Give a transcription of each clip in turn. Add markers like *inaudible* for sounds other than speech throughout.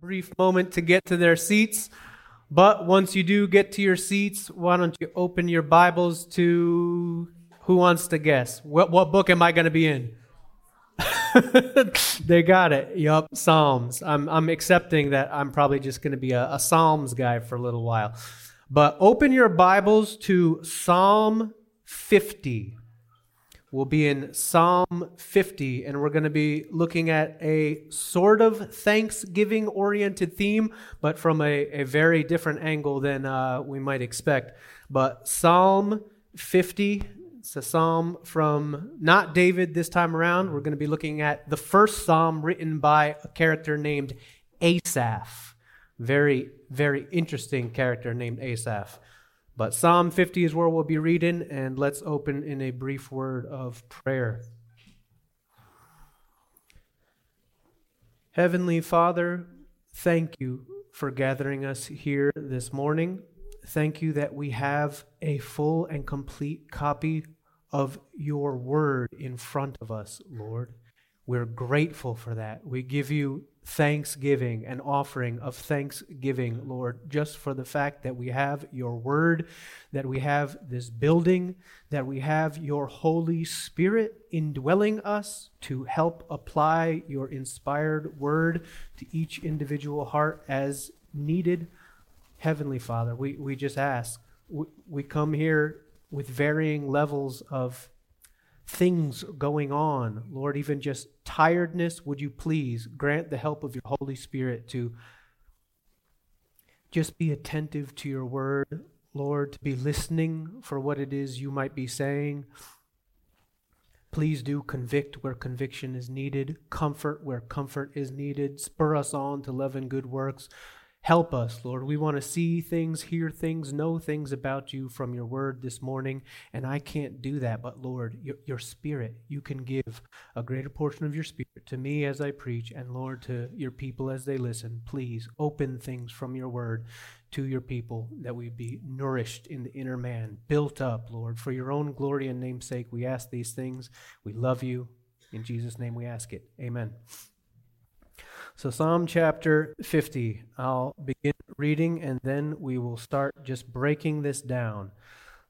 brief moment to get to their seats. But once you do get to your seats, why don't you open your Bibles to who wants to guess? What, what book am I going to be in? *laughs* they got it. Yup, Psalms. I'm, I'm accepting that I'm probably just going to be a, a Psalms guy for a little while. But open your Bibles to Psalm 50. We'll be in Psalm 50, and we're going to be looking at a sort of Thanksgiving oriented theme, but from a, a very different angle than uh, we might expect. But Psalm 50, it's a psalm from not David this time around. We're going to be looking at the first psalm written by a character named Asaph. Very, very interesting character named Asaph. But Psalm 50 is where we'll be reading, and let's open in a brief word of prayer. Heavenly Father, thank you for gathering us here this morning. Thank you that we have a full and complete copy of your word in front of us, Lord. We're grateful for that. We give you thanksgiving, an offering of thanksgiving, Lord, just for the fact that we have your word, that we have this building, that we have your Holy Spirit indwelling us to help apply your inspired word to each individual heart as needed. Heavenly Father, we, we just ask, we, we come here with varying levels of things going on. Lord, even just tiredness, would you please grant the help of your Holy Spirit to just be attentive to your word, Lord, to be listening for what it is you might be saying. Please do convict where conviction is needed, comfort where comfort is needed, spur us on to love and good works. Help us, Lord. We want to see things, hear things, know things about you from your word this morning. And I can't do that. But, Lord, your, your spirit, you can give a greater portion of your spirit to me as I preach, and, Lord, to your people as they listen. Please open things from your word to your people that we be nourished in the inner man, built up, Lord. For your own glory and namesake, we ask these things. We love you. In Jesus' name we ask it. Amen. So, Psalm chapter 50, I'll begin reading and then we will start just breaking this down.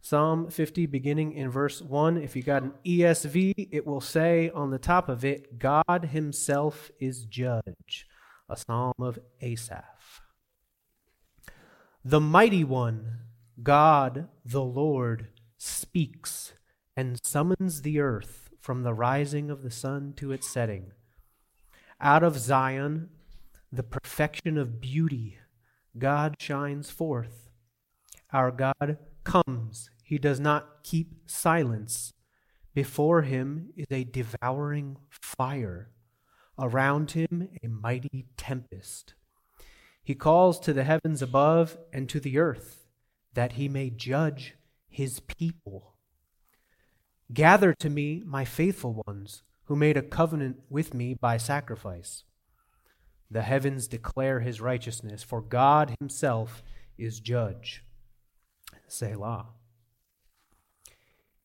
Psalm 50, beginning in verse 1. If you got an ESV, it will say on the top of it, God Himself is judge, a psalm of Asaph. The mighty one, God the Lord, speaks and summons the earth from the rising of the sun to its setting. Out of Zion, the perfection of beauty, God shines forth. Our God comes. He does not keep silence. Before him is a devouring fire. Around him, a mighty tempest. He calls to the heavens above and to the earth that he may judge his people. Gather to me, my faithful ones who made a covenant with me by sacrifice. The heavens declare his righteousness, for God himself is judge. Selah.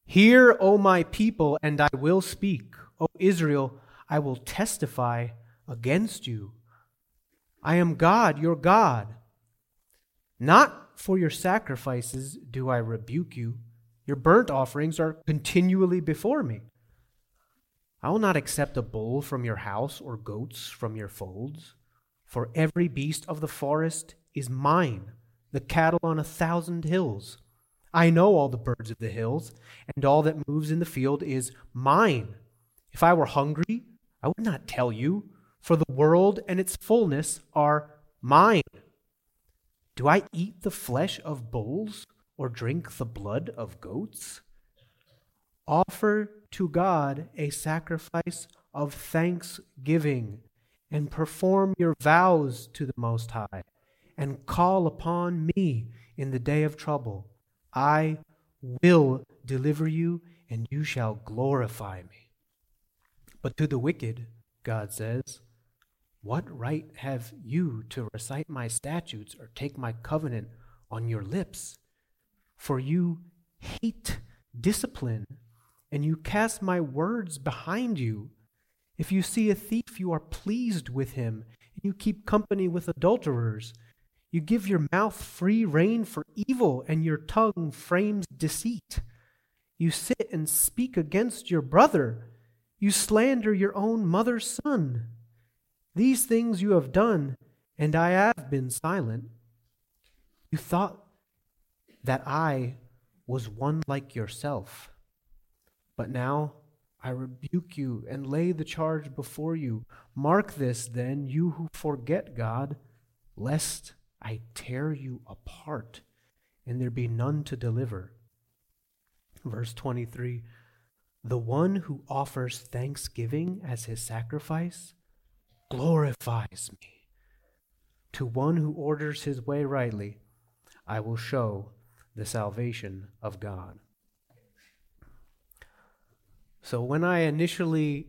Hear, O my people, and I will speak. O Israel, I will testify against you. I am God, your God. Not for your sacrifices do I rebuke you. Your burnt offerings are continually before me. I will not accept a bull from your house or goats from your folds, for every beast of the forest is mine, the cattle on a thousand hills. I know all the birds of the hills, and all that moves in the field is mine. If I were hungry, I would not tell you, for the world and its fullness are mine. Do I eat the flesh of bulls or drink the blood of goats? Offer to God a sacrifice of thanksgiving and perform your vows to the Most High and call upon me in the day of trouble. I will deliver you and you shall glorify me. But to the wicked, God says, What right have you to recite my statutes or take my covenant on your lips? For you hate discipline and you cast my words behind you. If you see a thief, you are pleased with him, and you keep company with adulterers. You give your mouth free rein for evil, and your tongue frames deceit. You sit and speak against your brother. You slander your own mother's son. These things you have done, and I have been silent. You thought that I was one like yourself. But now I rebuke you and lay the charge before you. Mark this then, you who forget God, lest I tear you apart and there be none to deliver. Verse 23 The one who offers thanksgiving as his sacrifice glorifies me. To one who orders his way rightly, I will show the salvation of God. So when I initially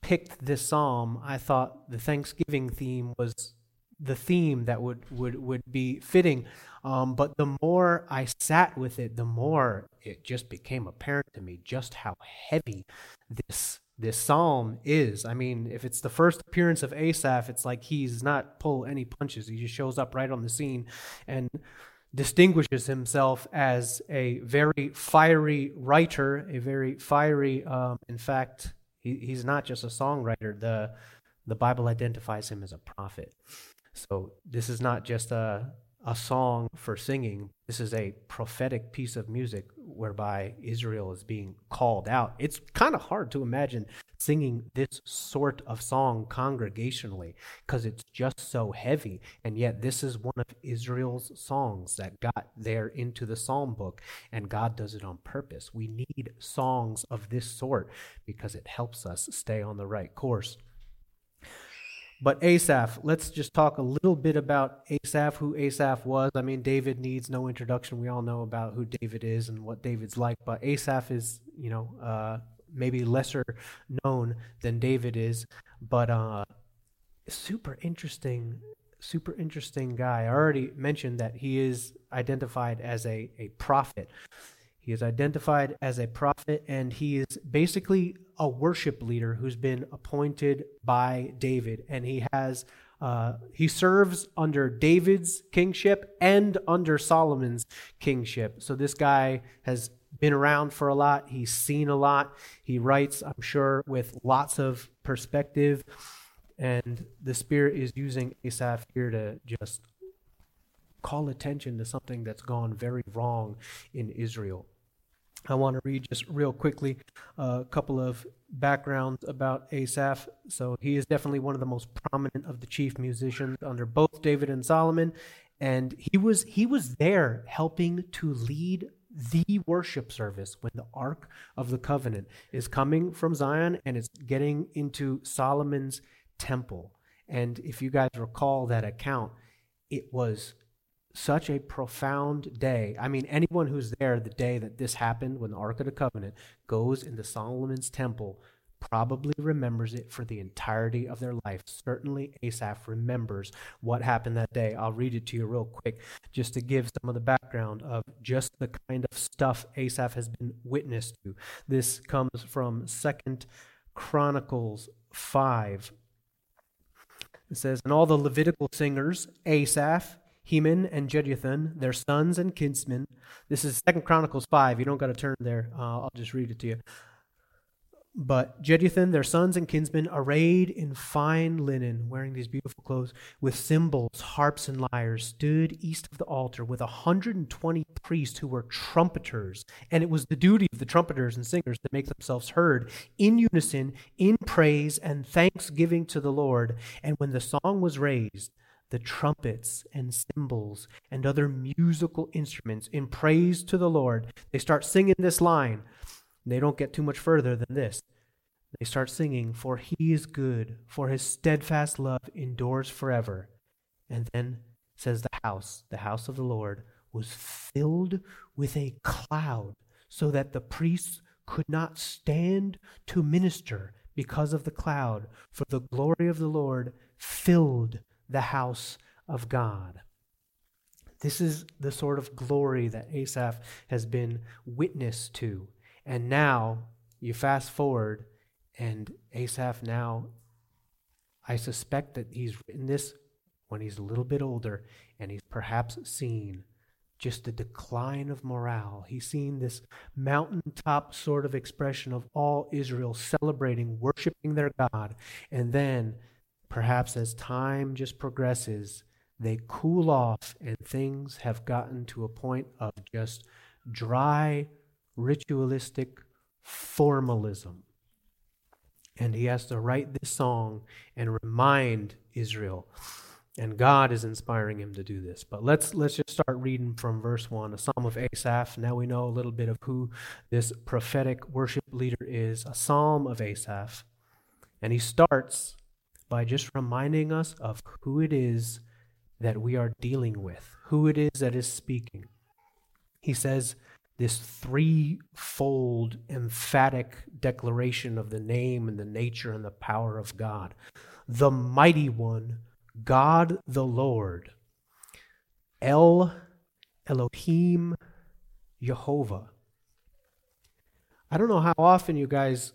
picked this psalm, I thought the Thanksgiving theme was the theme that would would would be fitting. Um, but the more I sat with it, the more it just became apparent to me just how heavy this this psalm is. I mean, if it's the first appearance of Asaph, it's like he's not pull any punches. He just shows up right on the scene and distinguishes himself as a very fiery writer, a very fiery. Um, in fact, he, he's not just a songwriter. the The Bible identifies him as a prophet. So this is not just a a song for singing. This is a prophetic piece of music whereby Israel is being called out. It's kind of hard to imagine singing this sort of song congregationally because it's just so heavy. And yet, this is one of Israel's songs that got there into the psalm book, and God does it on purpose. We need songs of this sort because it helps us stay on the right course. But Asaph, let's just talk a little bit about Asaph, who Asaph was. I mean, David needs no introduction. We all know about who David is and what David's like. But Asaph is, you know, uh, maybe lesser known than David is, but uh, super interesting, super interesting guy. I already mentioned that he is identified as a, a prophet. He is identified as a prophet, and he is basically a worship leader who's been appointed by David, and he has uh, he serves under David's kingship and under Solomon's kingship. So this guy has been around for a lot. He's seen a lot. He writes, I'm sure, with lots of perspective. And the Spirit is using Asaph here to just call attention to something that's gone very wrong in Israel. I want to read just real quickly uh, a couple of backgrounds about Asaph. So he is definitely one of the most prominent of the chief musicians under both David and Solomon, and he was he was there helping to lead the worship service when the ark of the covenant is coming from Zion and it's getting into Solomon's temple. And if you guys recall that account, it was such a profound day. I mean, anyone who's there the day that this happened, when the Ark of the Covenant goes into Solomon's temple, probably remembers it for the entirety of their life. Certainly, Asaph remembers what happened that day. I'll read it to you real quick just to give some of the background of just the kind of stuff Asaph has been witness to. This comes from Second Chronicles 5. It says, And all the Levitical singers, Asaph, Heman and Jeduthun, their sons and kinsmen. This is Second Chronicles 5. You don't got to turn there. Uh, I'll just read it to you. But Jeduthun, their sons and kinsmen, arrayed in fine linen, wearing these beautiful clothes, with cymbals, harps, and lyres, stood east of the altar with a 120 priests who were trumpeters. And it was the duty of the trumpeters and singers to make themselves heard in unison, in praise and thanksgiving to the Lord. And when the song was raised, the trumpets and cymbals and other musical instruments in praise to the Lord. They start singing this line. They don't get too much further than this. They start singing, For he is good, for his steadfast love endures forever. And then says the house, the house of the Lord, was filled with a cloud, so that the priests could not stand to minister because of the cloud, for the glory of the Lord filled the house of God. This is the sort of glory that Asaph has been witness to. And now you fast forward, and Asaph now I suspect that he's written this when he's a little bit older and he's perhaps seen just the decline of morale. He's seen this mountaintop sort of expression of all Israel celebrating, worshiping their God. And then, perhaps as time just progresses, they cool off and things have gotten to a point of just dry, ritualistic formalism. And he has to write this song and remind Israel and God is inspiring him to do this. But let's let's just start reading from verse 1, a psalm of Asaph. Now we know a little bit of who this prophetic worship leader is, a psalm of Asaph. And he starts by just reminding us of who it is that we are dealing with, who it is that is speaking. He says this threefold emphatic declaration of the name and the nature and the power of God. The mighty one God the Lord, El Elohim Jehovah. I don't know how often you guys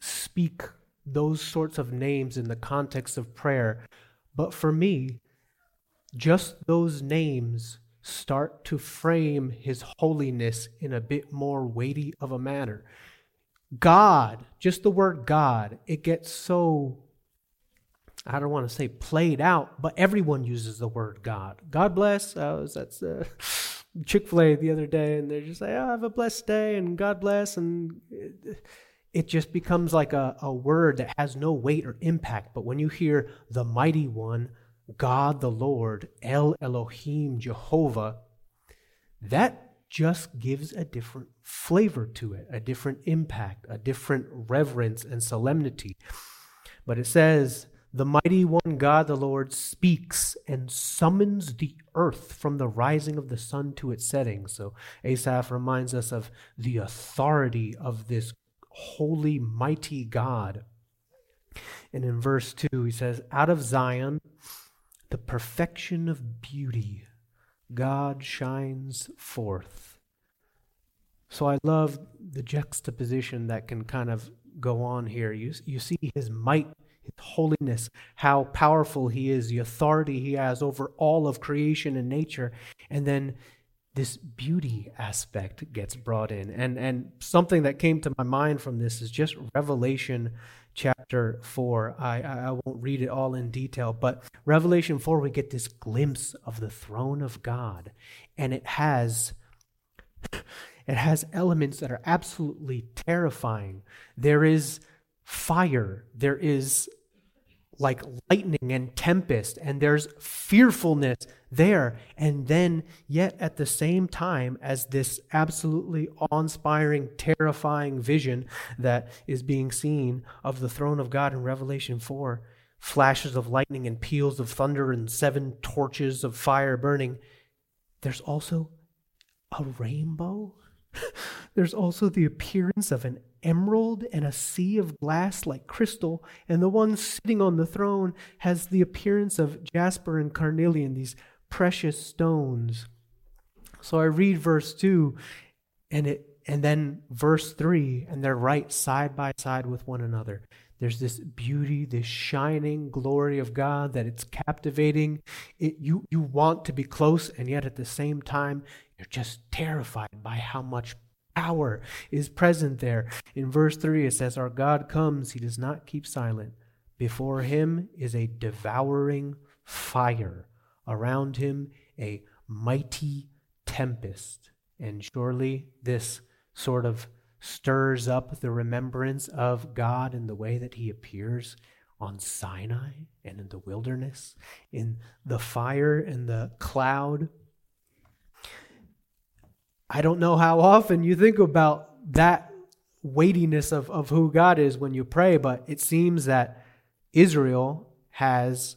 speak those sorts of names in the context of prayer, but for me, just those names start to frame his holiness in a bit more weighty of a manner. God, just the word God, it gets so I don't want to say played out, but everyone uses the word God. God bless. I was at uh, *laughs* Chick fil A the other day, and they're just like, oh, have a blessed day, and God bless. And it just becomes like a, a word that has no weight or impact. But when you hear the mighty one, God the Lord, El Elohim, Jehovah, that just gives a different flavor to it, a different impact, a different reverence and solemnity. But it says, the mighty one God, the Lord, speaks and summons the earth from the rising of the sun to its setting. So Asaph reminds us of the authority of this holy, mighty God. And in verse 2, he says, Out of Zion, the perfection of beauty, God shines forth. So I love the juxtaposition that can kind of go on here. You, you see his might his holiness, how powerful he is, the authority he has over all of creation and nature. And then this beauty aspect gets brought in. And, and something that came to my mind from this is just Revelation chapter 4. I, I won't read it all in detail, but Revelation 4, we get this glimpse of the throne of God. And it has. *laughs* It has elements that are absolutely terrifying. There is fire, there is like lightning and tempest, and there's fearfulness there. And then, yet at the same time, as this absolutely awe inspiring, terrifying vision that is being seen of the throne of God in Revelation 4, flashes of lightning and peals of thunder and seven torches of fire burning, there's also a rainbow. *laughs* there's also the appearance of an emerald and a sea of glass like crystal, and the one sitting on the throne has the appearance of jasper and carnelian, these precious stones. So I read verse 2 and it and then verse 3 and they're right side by side with one another. There's this beauty, this shining glory of God that it's captivating. It, you, you want to be close, and yet at the same time, you're just terrified by how much power is present there. In verse 3, it says, Our God comes, he does not keep silent. Before him is a devouring fire, around him a mighty tempest. And surely this sort of stirs up the remembrance of God in the way that he appears on Sinai and in the wilderness, in the fire and the cloud I don't know how often you think about that weightiness of, of who God is when you pray, but it seems that Israel has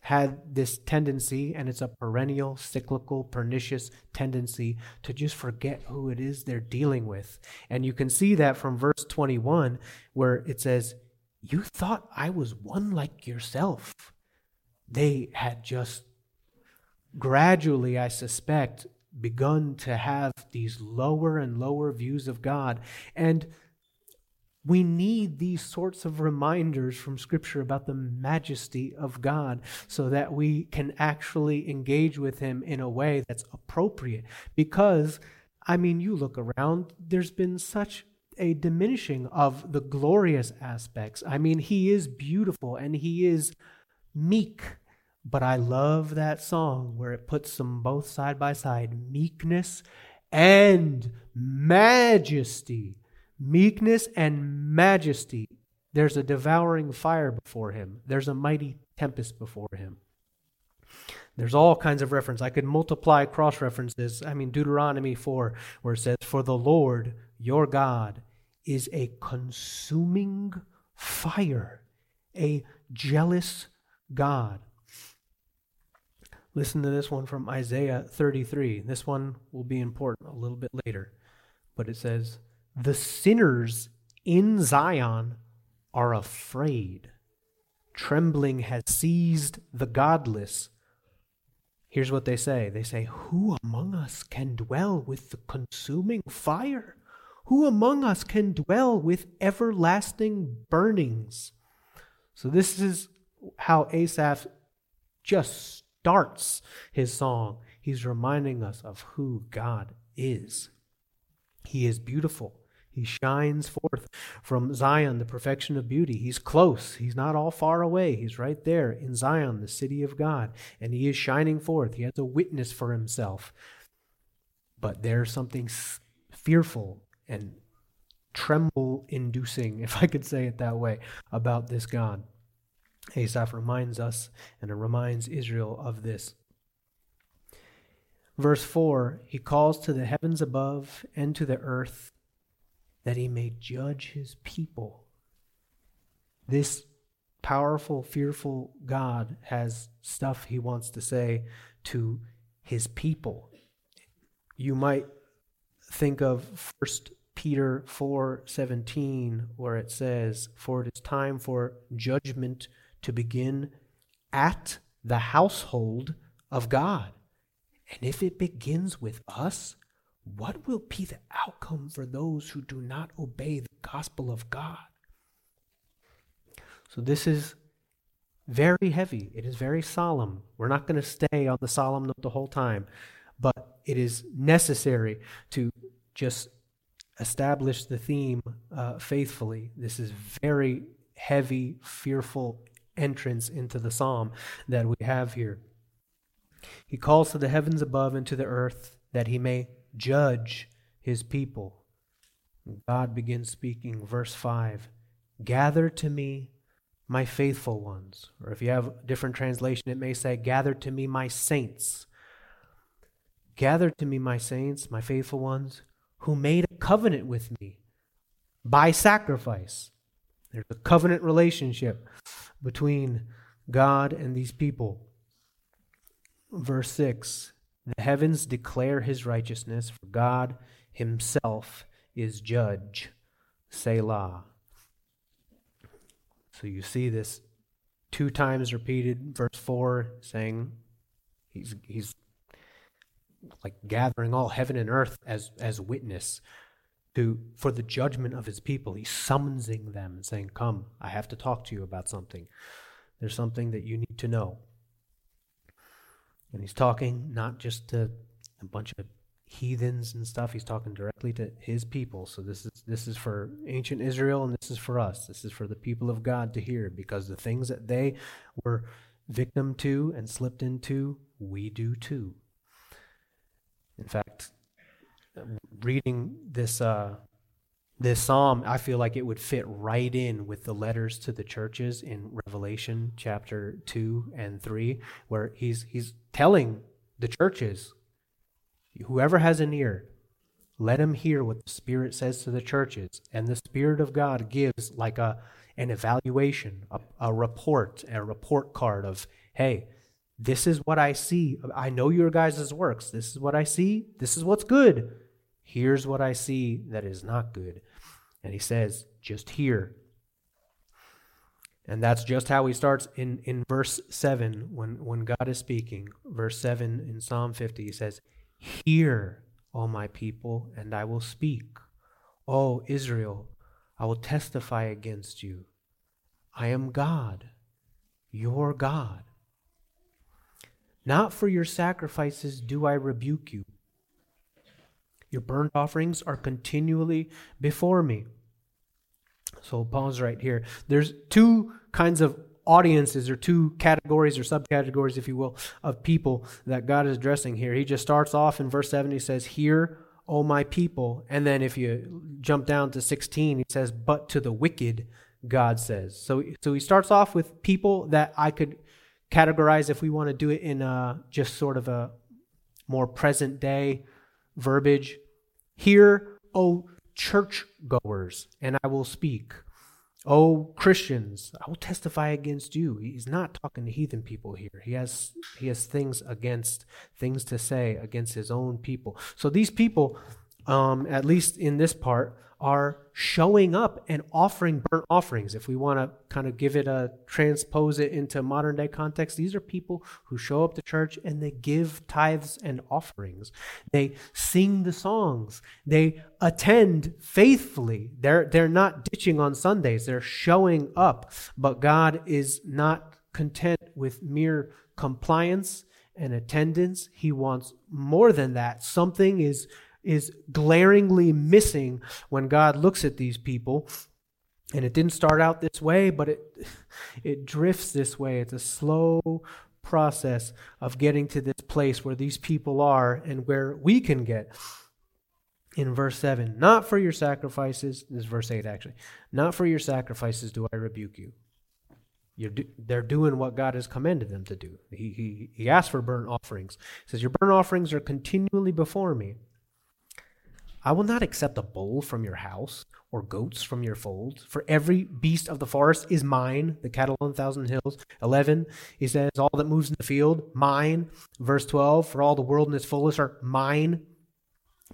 had this tendency, and it's a perennial, cyclical, pernicious tendency to just forget who it is they're dealing with. And you can see that from verse 21, where it says, You thought I was one like yourself. They had just gradually, I suspect, begun to have these lower and lower views of God. And We need these sorts of reminders from Scripture about the majesty of God so that we can actually engage with Him in a way that's appropriate. Because, I mean, you look around, there's been such a diminishing of the glorious aspects. I mean, He is beautiful and He is meek. But I love that song where it puts them both side by side meekness and majesty meekness and majesty. There's a devouring fire before him, there's a mighty tempest before him. There's all kinds of reference. I could multiply cross references. I mean, Deuteronomy 4, where it says, For the Lord your God is a consuming fire, a jealous God. Listen to this one from Isaiah 33. This one will be important a little bit later. But it says, the sinners in Zion are afraid. Trembling has seized the godless. Here's what they say they say, Who among us can dwell with the consuming fire? Who among us can dwell with everlasting burnings? So, this is how Asaph just starts his song. He's reminding us of who God is. He is beautiful. He shines forth from Zion, the perfection of beauty. He's close. He's not all far away. He's right there in Zion, the city of God. And he is shining forth. He has a witness for himself. But there's something fearful and tremble inducing, if I could say it that way, about this God. Asaph reminds us and it reminds Israel of this. Verse 4 He calls to the heavens above and to the earth that he may judge his people. This powerful, fearful God has stuff he wants to say to his people. You might think of 1 Peter 4:17 where it says, "For it is time for judgment to begin at the household of God." And if it begins with us, what will be the outcome for those who do not obey the gospel of God? So, this is very heavy. It is very solemn. We're not going to stay on the solemn note the whole time, but it is necessary to just establish the theme uh, faithfully. This is very heavy, fearful entrance into the psalm that we have here. He calls to the heavens above and to the earth that he may judge his people. God begins speaking, verse 5 Gather to me my faithful ones. Or if you have a different translation, it may say, Gather to me my saints. Gather to me my saints, my faithful ones, who made a covenant with me by sacrifice. There's a covenant relationship between God and these people. Verse 6 the heavens declare his righteousness, for God himself is judge. Selah. So you see this two times repeated, verse 4, saying he's, he's like gathering all heaven and earth as, as witness to for the judgment of his people. He's summoning them and saying, Come, I have to talk to you about something. There's something that you need to know. And he's talking not just to a bunch of heathens and stuff. He's talking directly to his people. So this is this is for ancient Israel and this is for us. This is for the people of God to hear because the things that they were victim to and slipped into, we do too. In fact, reading this uh, this psalm, I feel like it would fit right in with the letters to the churches in Revelation chapter 2 and 3, where he's, he's telling the churches, whoever has an ear, let him hear what the Spirit says to the churches. And the Spirit of God gives like a, an evaluation, a, a report, a report card of, hey, this is what I see. I know your guys' works. This is what I see. This is what's good. Here's what I see that is not good. And he says, just here. And that's just how he starts in, in verse 7 when, when God is speaking. Verse 7 in Psalm 50, he says, Hear, O my people, and I will speak. O Israel, I will testify against you. I am God, your God. Not for your sacrifices do I rebuke you. Your burnt offerings are continually before me. So pause right here. There's two kinds of audiences or two categories or subcategories, if you will, of people that God is addressing here. He just starts off in verse 7, he says, Hear, O my people. And then if you jump down to 16, he says, But to the wicked, God says. So, so he starts off with people that I could categorize if we want to do it in a, just sort of a more present day verbiage. Hear, O churchgoers, and I will speak. O Christians, I will testify against you. He's not talking to heathen people here. He has he has things against things to say against his own people. So these people, um, at least in this part, are showing up and offering burnt offerings. If we want to kind of give it a transpose it into modern day context, these are people who show up to church and they give tithes and offerings. They sing the songs. They attend faithfully. They're they're not ditching on Sundays. They're showing up. But God is not content with mere compliance and attendance. He wants more than that. Something is is glaringly missing when God looks at these people. And it didn't start out this way, but it *laughs* it drifts this way. It's a slow process of getting to this place where these people are and where we can get. In verse 7, not for your sacrifices, this is verse 8 actually, not for your sacrifices do I rebuke you. Do, they're doing what God has commanded them to do. He, he, he asked for burnt offerings. He says, Your burnt offerings are continually before me. I will not accept a bull from your house or goats from your fold, for every beast of the forest is mine, the cattle on thousand hills. 11, he says, All that moves in the field, mine. Verse 12, for all the world and its fullness are mine.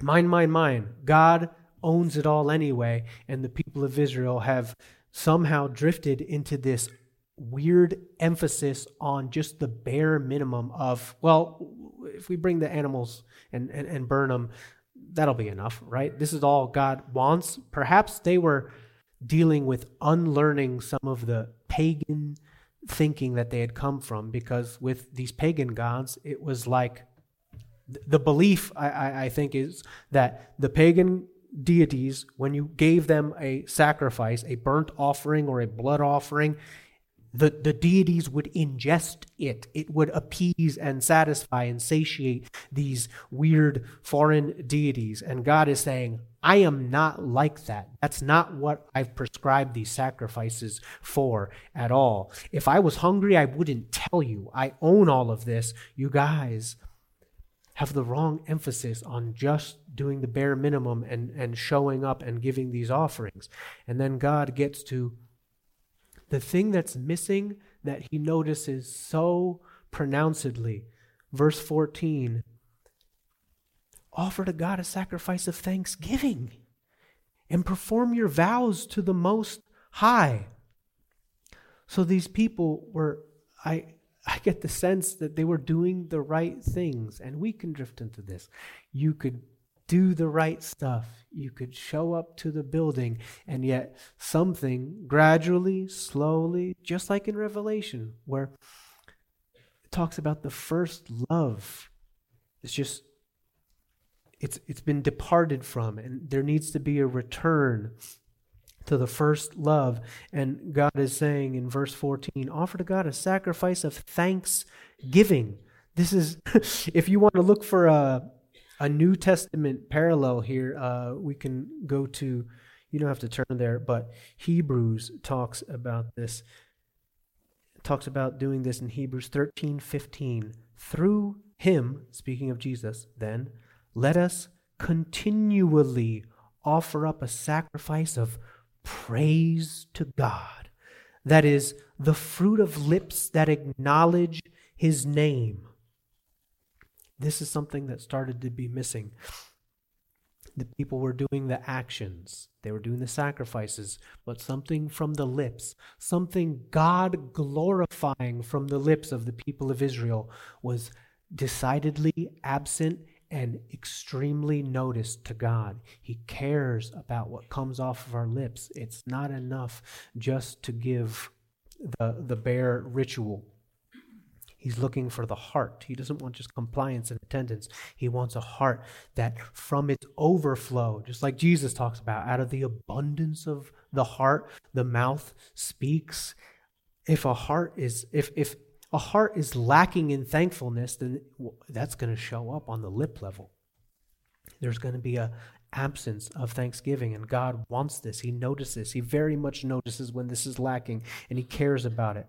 Mine, mine, mine. God owns it all anyway, and the people of Israel have somehow drifted into this weird emphasis on just the bare minimum of, well, if we bring the animals and, and, and burn them, that'll be enough, right? This is all God wants. Perhaps they were dealing with unlearning some of the pagan thinking that they had come from because with these pagan gods, it was like the belief, I, I, I think, is that the pagan deities, when you gave them a sacrifice, a burnt offering or a blood offering, the, the deities would ingest it. It would appease and satisfy and satiate these weird foreign deities. And God is saying, I am not like that. That's not what I've prescribed these sacrifices for at all. If I was hungry, I wouldn't tell you. I own all of this. You guys have the wrong emphasis on just doing the bare minimum and, and showing up and giving these offerings. And then God gets to the thing that's missing that he notices so pronouncedly. Verse 14 Offer to God a sacrifice of thanksgiving and perform your vows to the Most High. So these people were, I, I get the sense that they were doing the right things, and we can drift into this. You could do the right stuff. You could show up to the building, and yet something gradually, slowly, just like in Revelation, where it talks about the first love. It's just it's it's been departed from, and there needs to be a return to the first love. And God is saying in verse 14, offer to God a sacrifice of thanksgiving. This is, *laughs* if you want to look for a, a New Testament parallel here, uh, we can go to, you don't have to turn there, but Hebrews talks about this. talks about doing this in Hebrews 13 15. Through him, speaking of Jesus, then, let us continually offer up a sacrifice of praise to God. That is, the fruit of lips that acknowledge his name. This is something that started to be missing. The people were doing the actions, they were doing the sacrifices, but something from the lips, something God glorifying from the lips of the people of Israel was decidedly absent and extremely noticed to God. He cares about what comes off of our lips. It's not enough just to give the, the bare ritual. He's looking for the heart. He doesn't want just compliance and attendance. He wants a heart that from its overflow, just like Jesus talks about, out of the abundance of the heart, the mouth speaks. If a heart is if if a heart is lacking in thankfulness, then that's going to show up on the lip level. There's going to be a absence of thanksgiving and God wants this. He notices. He very much notices when this is lacking and he cares about it.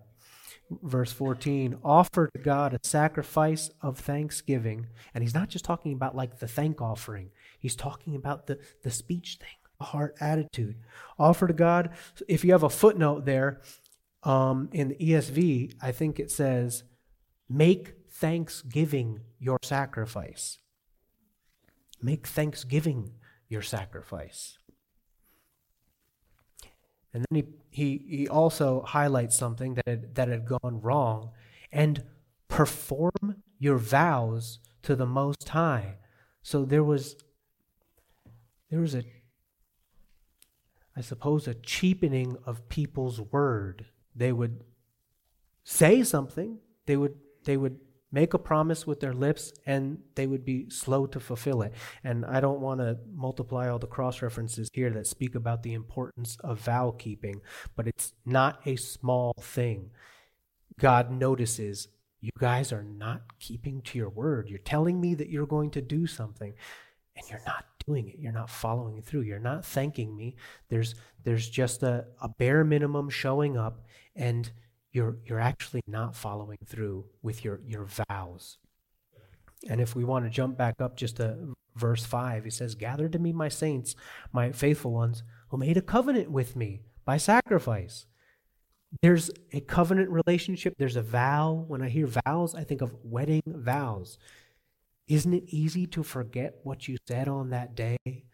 Verse 14, offer to God a sacrifice of thanksgiving. And he's not just talking about like the thank offering. He's talking about the, the speech thing, a heart attitude. Offer to God. If you have a footnote there, um, in the ESV, I think it says, make thanksgiving your sacrifice. Make thanksgiving your sacrifice. And then he, he, he also highlights something that had, that had gone wrong and perform your vows to the Most High. So there was, there was a, I suppose, a cheapening of people's word they would say something, they would they would make a promise with their lips and they would be slow to fulfill it. And I don't want to multiply all the cross references here that speak about the importance of vow keeping, but it's not a small thing. God notices you guys are not keeping to your word. You're telling me that you're going to do something and you're not doing it. You're not following through. You're not thanking me. There's there's just a, a bare minimum showing up and you're you're actually not following through with your your vows. And if we want to jump back up just to verse 5, he says, Gather to me my saints, my faithful ones, who made a covenant with me by sacrifice. There's a covenant relationship, there's a vow. When I hear vows, I think of wedding vows. Isn't it easy to forget what you said on that day?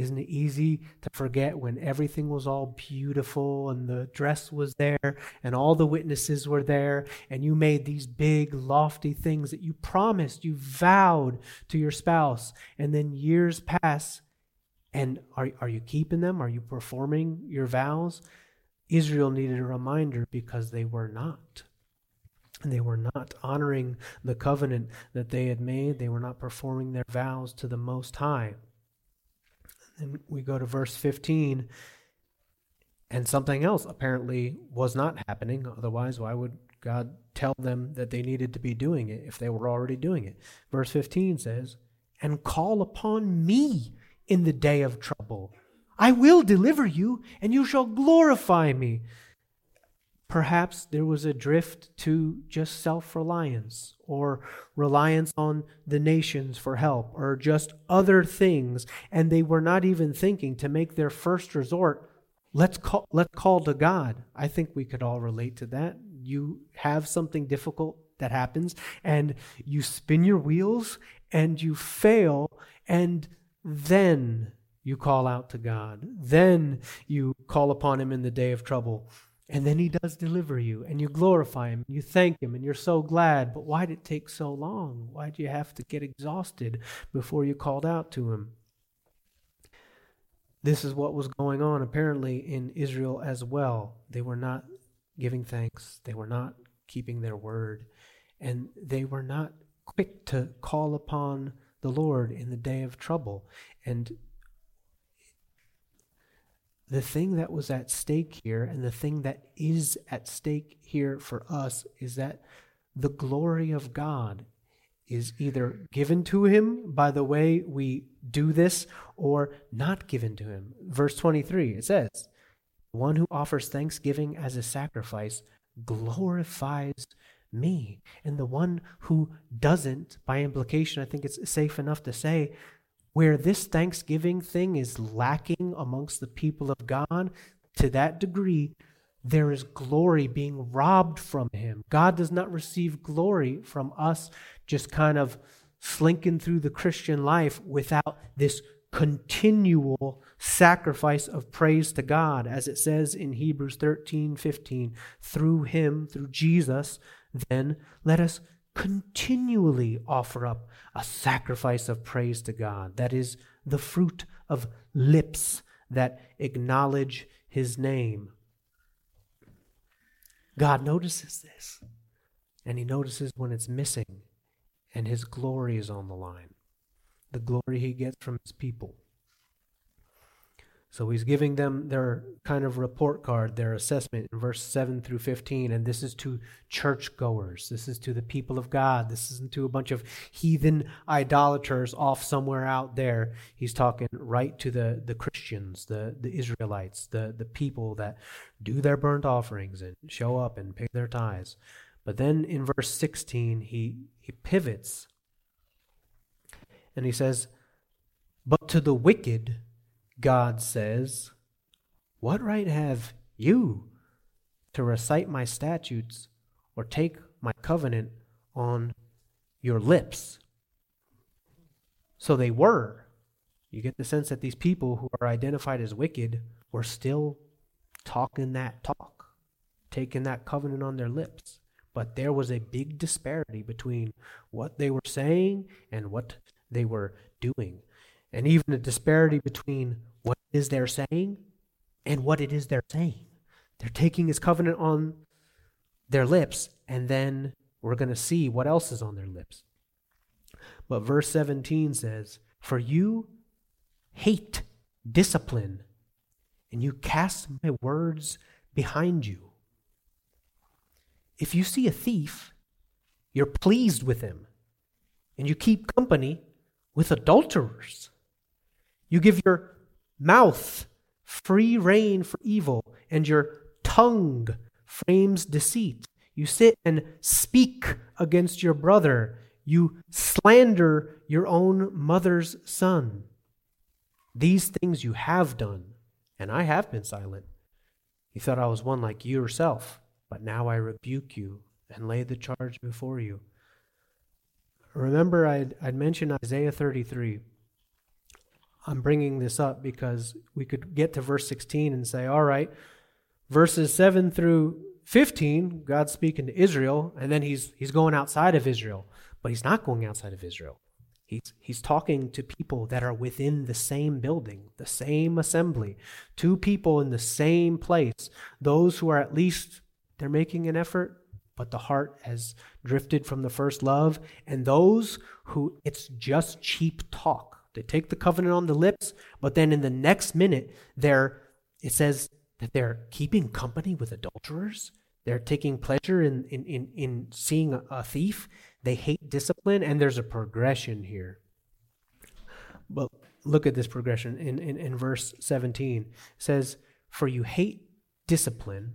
Isn't it easy to forget when everything was all beautiful and the dress was there and all the witnesses were there and you made these big, lofty things that you promised, you vowed to your spouse, and then years pass and are, are you keeping them? Are you performing your vows? Israel needed a reminder because they were not. And they were not honoring the covenant that they had made. They were not performing their vows to the Most High. And we go to verse 15, and something else apparently was not happening. Otherwise, why would God tell them that they needed to be doing it if they were already doing it? Verse 15 says, And call upon me in the day of trouble. I will deliver you, and you shall glorify me. Perhaps there was a drift to just self reliance or reliance on the nations for help or just other things, and they were not even thinking to make their first resort. Let's call, let's call to God. I think we could all relate to that. You have something difficult that happens, and you spin your wheels and you fail, and then you call out to God. Then you call upon Him in the day of trouble. And then he does deliver you, and you glorify him, you thank him, and you're so glad. But why did it take so long? Why did you have to get exhausted before you called out to him? This is what was going on apparently in Israel as well. They were not giving thanks, they were not keeping their word, and they were not quick to call upon the Lord in the day of trouble. And the thing that was at stake here and the thing that is at stake here for us is that the glory of God is either given to him by the way we do this or not given to him. Verse 23, it says, One who offers thanksgiving as a sacrifice glorifies me. And the one who doesn't, by implication, I think it's safe enough to say, where this thanksgiving thing is lacking amongst the people of God, to that degree, there is glory being robbed from him. God does not receive glory from us just kind of slinking through the Christian life without this continual sacrifice of praise to God, as it says in Hebrews 13 15. Through him, through Jesus, then let us continually offer up a sacrifice of praise to God. That is the fruit of lips that acknowledge his name. God notices this, and he notices when it's missing, and his glory is on the line. The glory he gets from his people. So he's giving them their kind of report card, their assessment in verse 7 through 15. And this is to churchgoers. This is to the people of God. This isn't to a bunch of heathen idolaters off somewhere out there. He's talking right to the, the Christians, the, the Israelites, the, the people that do their burnt offerings and show up and pay their tithes. But then in verse 16, he, he pivots and he says, But to the wicked, God says, What right have you to recite my statutes or take my covenant on your lips? So they were. You get the sense that these people who are identified as wicked were still talking that talk, taking that covenant on their lips. But there was a big disparity between what they were saying and what they were doing, and even a disparity between is they're saying and what it is they're saying. They're taking his covenant on their lips, and then we're going to see what else is on their lips. But verse 17 says, For you hate discipline, and you cast my words behind you. If you see a thief, you're pleased with him, and you keep company with adulterers. You give your mouth free rein for evil, and your tongue frames deceit. You sit and speak against your brother. You slander your own mother's son. These things you have done, and I have been silent. You thought I was one like you yourself, but now I rebuke you and lay the charge before you. Remember, I'd, I'd mentioned Isaiah 33. I'm bringing this up because we could get to verse 16 and say, all right, verses 7 through 15, God's speaking to Israel, and then he's, he's going outside of Israel. But he's not going outside of Israel. He's, he's talking to people that are within the same building, the same assembly, two people in the same place. Those who are at least, they're making an effort, but the heart has drifted from the first love. And those who it's just cheap talk. They take the covenant on the lips, but then in the next minute, they're, it says that they're keeping company with adulterers. They're taking pleasure in, in, in, in seeing a, thief. They hate discipline, and there's a progression here. But look at this progression in, in, in verse 17. It says, For you hate discipline.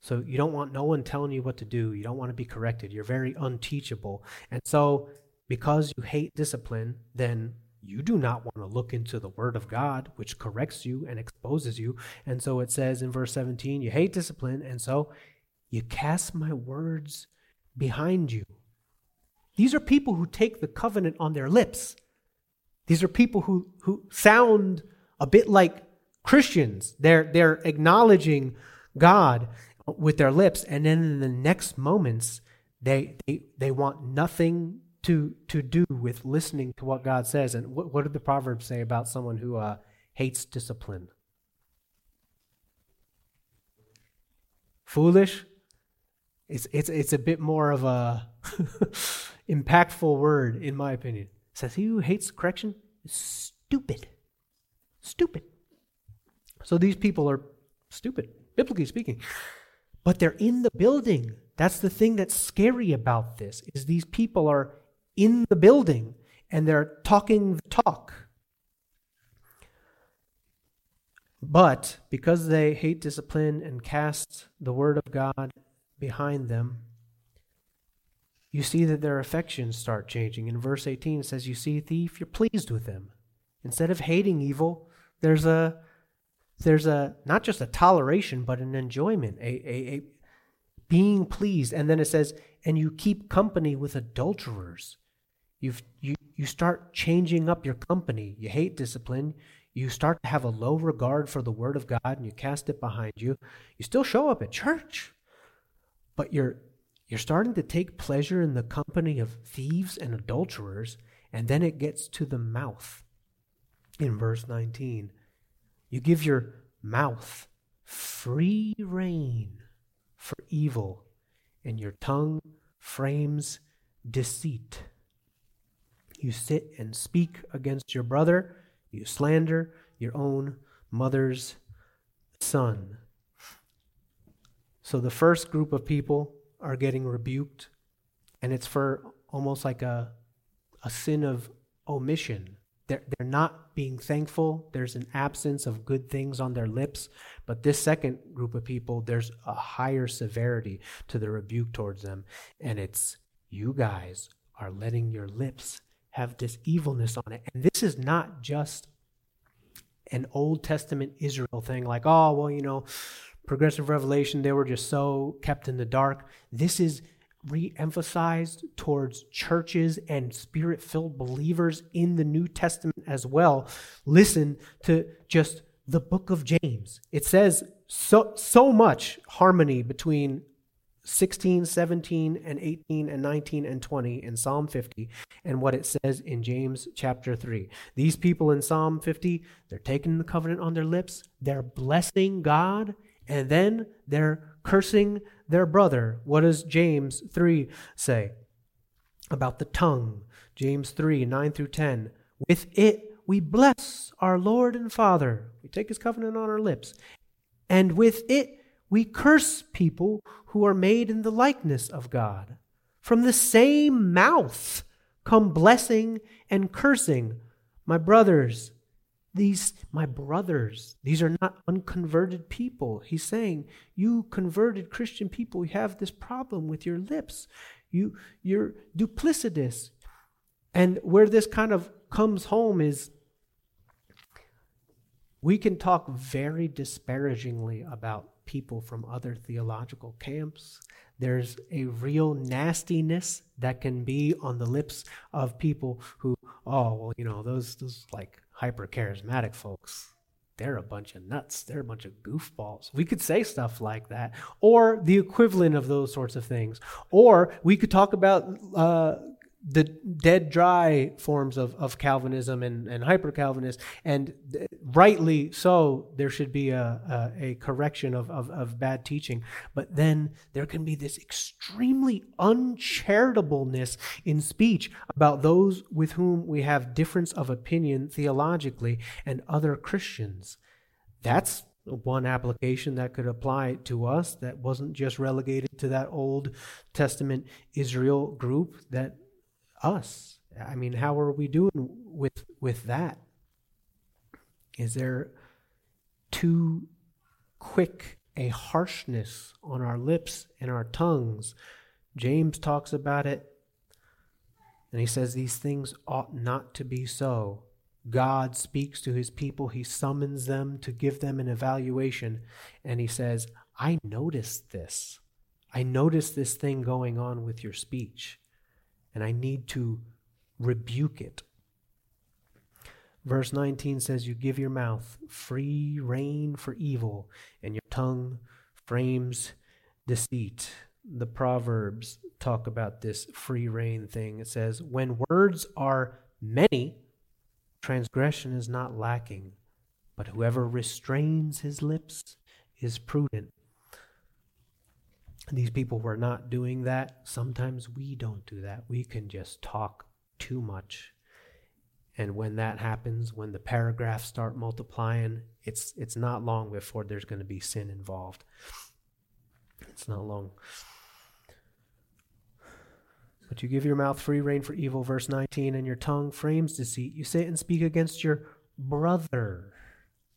So you don't want no one telling you what to do. You don't want to be corrected. You're very unteachable. And so because you hate discipline, then you do not want to look into the Word of God, which corrects you and exposes you. And so it says in verse 17, you hate discipline, and so you cast my words behind you. These are people who take the covenant on their lips. These are people who, who sound a bit like Christians. They're, they're acknowledging God with their lips, and then in the next moments, they, they, they want nothing to to do with listening to what God says. And what, what did the Proverbs say about someone who uh, hates discipline? Foolish. It's it's it's a bit more of a *laughs* impactful word, in my opinion. It says he who hates correction is stupid. Stupid. So these people are stupid, biblically speaking. But they're in the building. That's the thing that's scary about this is these people are in the building and they're talking the talk. But because they hate discipline and cast the word of God behind them, you see that their affections start changing. In verse 18, it says, You see, thief, you're pleased with him. Instead of hating evil, there's a there's a not just a toleration, but an enjoyment, a, a, a being pleased. And then it says, and you keep company with adulterers You've, you, you start changing up your company. You hate discipline. You start to have a low regard for the Word of God and you cast it behind you. You still show up at church, but you're, You're starting to take pleasure in the company of thieves and adulterers, and then it gets to the mouth in verse 19. You give your mouth free rein for evil, and your tongue frames deceit. You sit and speak against your brother, you slander your own mother's son. So the first group of people are getting rebuked, and it's for almost like a, a sin of omission. They're, they're not being thankful. There's an absence of good things on their lips. But this second group of people, there's a higher severity to the rebuke towards them. And it's you guys are letting your lips have this evilness on it. And this is not just an Old Testament Israel thing, like, oh, well, you know, progressive revelation, they were just so kept in the dark. This is re emphasized towards churches and spirit filled believers in the New Testament as well. Listen to just the book of James. It says so, so much harmony between 16, 17, and 18, and 19, and 20 in Psalm 50, and what it says in James chapter 3. These people in Psalm 50, they're taking the covenant on their lips, they're blessing God, and then they're cursing their brother. What does James 3 say about the tongue? James 3 9 through 10. With it we bless our Lord and Father. We take his covenant on our lips. And with it we curse people who are made in the likeness of God. From the same mouth come blessing and cursing. My brothers, these my brothers these are not unconverted people he's saying you converted christian people you have this problem with your lips you you're duplicitous and where this kind of comes home is we can talk very disparagingly about people from other theological camps there's a real nastiness that can be on the lips of people who oh well you know those those like hyper charismatic folks, they're a bunch of nuts. They're a bunch of goofballs. We could say stuff like that, or the equivalent of those sorts of things. Or we could talk about uh, the dead dry forms of, of Calvinism and, and hyper Calvinist, and rightly so, there should be a, a, a correction of, of, of, bad teaching. But then there can be this extremely uncharitableness in speech about those with whom we have difference of opinion theologically and other Christians. That's one application that could apply to us that wasn't just relegated to that Old Testament Israel group that us. I mean, how are we doing with with that? Is there too quick a harshness on our lips and our tongues? James talks about it, and he says these things ought not to be so. God speaks to his people, he summons them to give them an evaluation, and he says, I noticed this. I noticed this thing going on with your speech and I need to rebuke it. Verse 19 says, You give your mouth free rein for evil, and your tongue frames deceit. The Proverbs talk about this free rein thing. It says, When words are many, transgression is not lacking, but whoever restrains his lips is prudent. These people were not doing that. Sometimes we don't do that. We can just talk too much. And when that happens, when the paragraphs start multiplying, it's it's not long before there's going to be sin involved. It's not long. But you give your mouth free rein for evil, verse 19, and your tongue frames deceit. You sit and speak against your brother.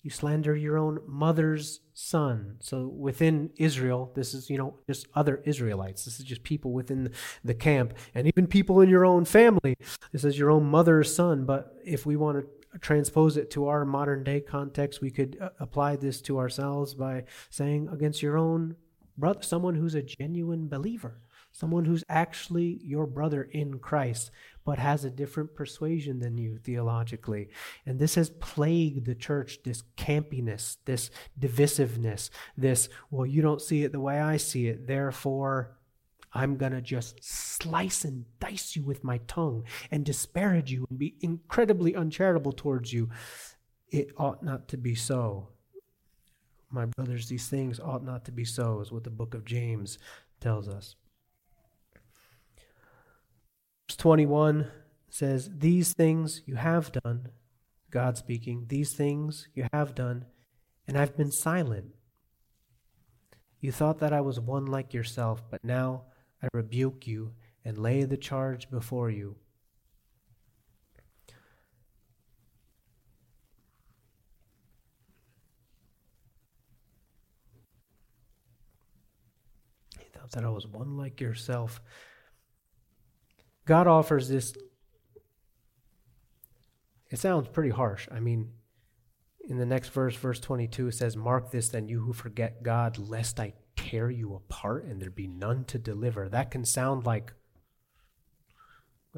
You slander your own mother's son. So within Israel, this is, you know, just other Israelites. This is just people within the camp and even people in your own family. This is your own mother's son. But if we want to transpose it to our modern day context, we could uh, apply this to ourselves by saying against your own brother, someone who's a genuine believer someone who's actually your brother in Christ, but has a different persuasion than you theologically. And this has plagued the church this campiness, this divisiveness, this, well, you don't see it the way I see it, therefore I'm going to just slice and dice you with my tongue and disparage you and be incredibly uncharitable towards you. It ought not to be so. My brothers, these things ought not to be so, is what the book of James tells us. Verse 21 says, These things you have done, God speaking, these things you have done, and I've been silent. You thought that I was one like yourself, but now I rebuke you and lay the charge before you. You thought that I was one like yourself. God offers this. It sounds pretty harsh. I mean, in the next verse, verse 22, it says, Mark this then, you who forget God, lest I tear you apart and there be none to deliver. That can sound like,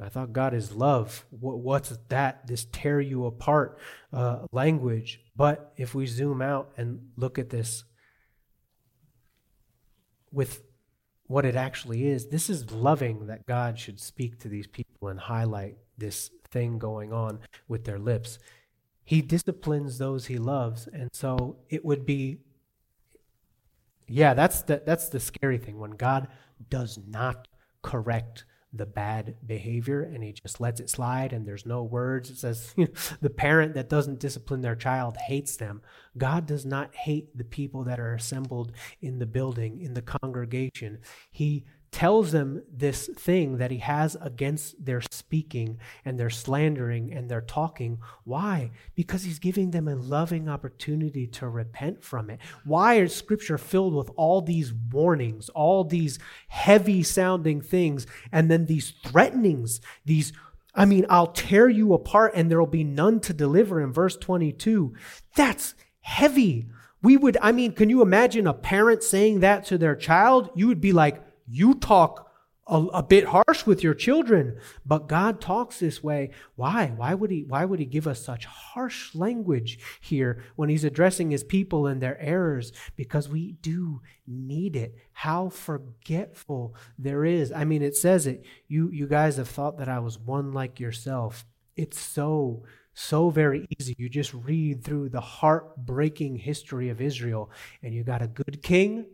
I thought God is love. what's that? This tear you apart uh, language. But if we zoom out and look at this with what it actually is, this is loving that God should speak to these people and highlight this thing going on with their lips. He disciplines those he loves, and so it would be yeah, that's the, that's the scary thing when God does not correct the bad behavior and he just lets it slide and there's no words. It says *laughs* the parent that doesn't discipline their child hates them. God does not hate the people that are assembled in the building, in the congregation. He tells them this thing that he has against their speaking and their slandering and their talking. Why? Because he's giving them a loving opportunity to repent from it. Why is scripture filled with all these warnings, all these heavy sounding things, and then these threatenings, these I mean, I'll tear you apart and there will be none to deliver in verse 22. That's heavy. We would, I mean, can you imagine a parent saying that to their child? You would be like, you talk a, a, bit harsh with your children, but God talks this way. Why? Why would he why would he give us such harsh language here when he's addressing his people and their errors? Because we do need it. How forgetful there is. I mean, it says it. You you guys have thought that I was one like yourself. It's so so very easy. You just read through the heartbreaking history of Israel, and you got a good king,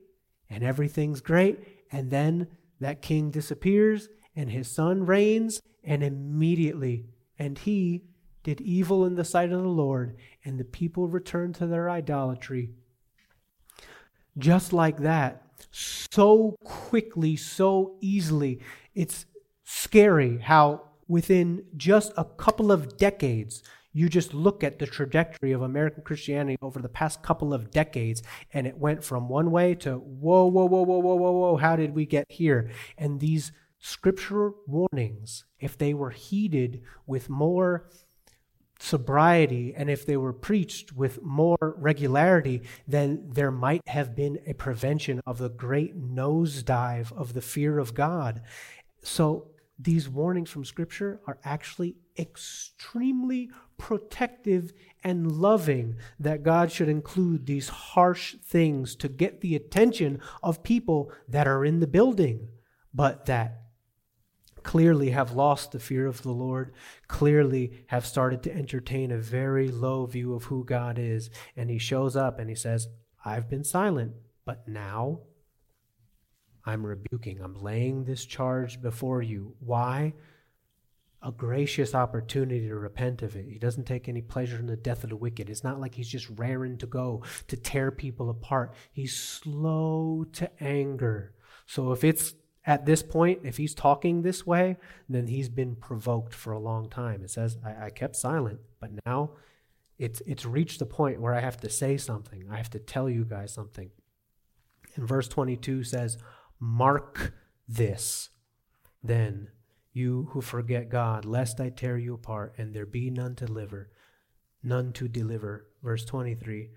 and everything's great and then that king disappears, and his son reigns, and immediately, and he did evil in the sight of the Lord, and the people returned to their idolatry. Just like that, so quickly, so easily, it's scary how within just a couple of decades, you just look at the trajectory of American Christianity over the past couple of decades, and it went from one way to whoa, whoa, whoa, whoa, whoa, whoa, whoa, how did we get here? And these scripture warnings, if they were heeded with more sobriety and if they were preached with more regularity, then there might have been a prevention of the great nosedive of the fear of God. So these warnings from Scripture are actually extremely protective and loving that God should include these harsh things to get the attention of people that are in the building, but that clearly have lost the fear of the Lord, clearly have started to entertain a very low view of who God is. And he shows up and he says, I've been silent, but now I'm rebuking. I'm laying this charge before you. Why? A gracious opportunity to repent of it. He doesn't take any pleasure in the death of the wicked. It's not like he's just raring to go to tear people apart. He's slow to anger. So if it's at this point, if he's talking this way, then he's been provoked for a long time. It says, I, I kept silent, but now it's it's reached the point where I have to say something. I have to tell you guys something. And verse 22 says, Mark this then you who forget God, lest I tear you apart and there be none to deliver, none to deliver. Verse 23.